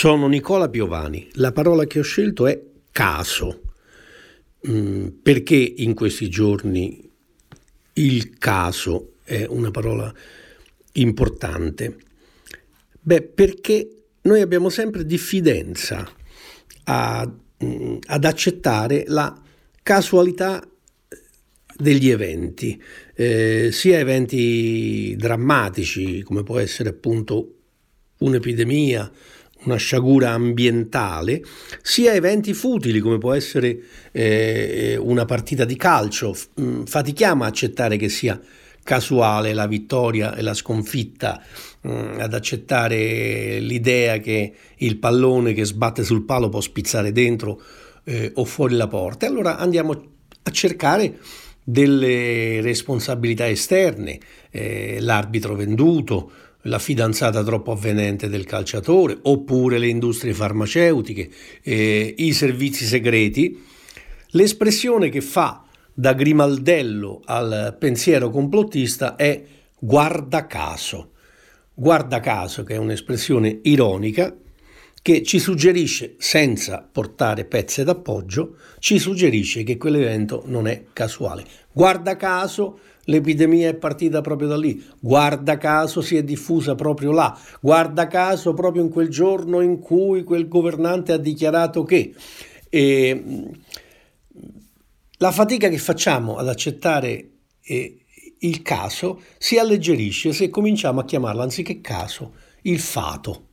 Sono Nicola Piovani. La parola che ho scelto è caso. Mm, perché in questi giorni il caso è una parola importante? Beh, perché noi abbiamo sempre diffidenza a, mm, ad accettare la casualità degli eventi, eh, sia eventi drammatici come può essere appunto un'epidemia, una sciagura ambientale, sia eventi futili come può essere eh, una partita di calcio. Mm, fatichiamo a accettare che sia casuale la vittoria e la sconfitta, mm, ad accettare l'idea che il pallone che sbatte sul palo può spizzare dentro eh, o fuori la porta. Allora andiamo a cercare delle responsabilità esterne, eh, l'arbitro venduto, la fidanzata troppo avvenente del calciatore, oppure le industrie farmaceutiche, eh, i servizi segreti, l'espressione che fa da Grimaldello al pensiero complottista è guarda caso. Guarda caso, che è un'espressione ironica, che ci suggerisce, senza portare pezze d'appoggio, ci suggerisce che quell'evento non è casuale. Guarda caso, l'epidemia è partita proprio da lì, guarda caso si è diffusa proprio là, guarda caso proprio in quel giorno in cui quel governante ha dichiarato che... E, la fatica che facciamo ad accettare eh, il caso si alleggerisce se cominciamo a chiamarlo anziché caso il fato.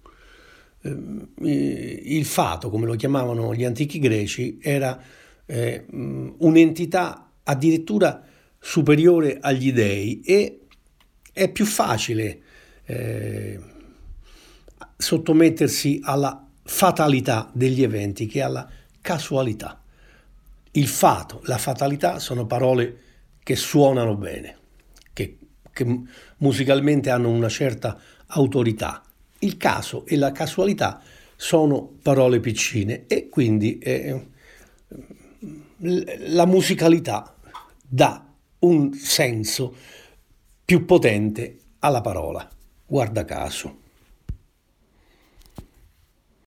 Ehm, il fato, come lo chiamavano gli antichi greci, era eh, un'entità addirittura superiore agli dei e è più facile eh, sottomettersi alla fatalità degli eventi che alla casualità. Il fato, la fatalità sono parole che suonano bene, che, che musicalmente hanno una certa autorità. Il caso e la casualità sono parole piccine e quindi eh, la musicalità dà un senso più potente alla parola. Guarda caso.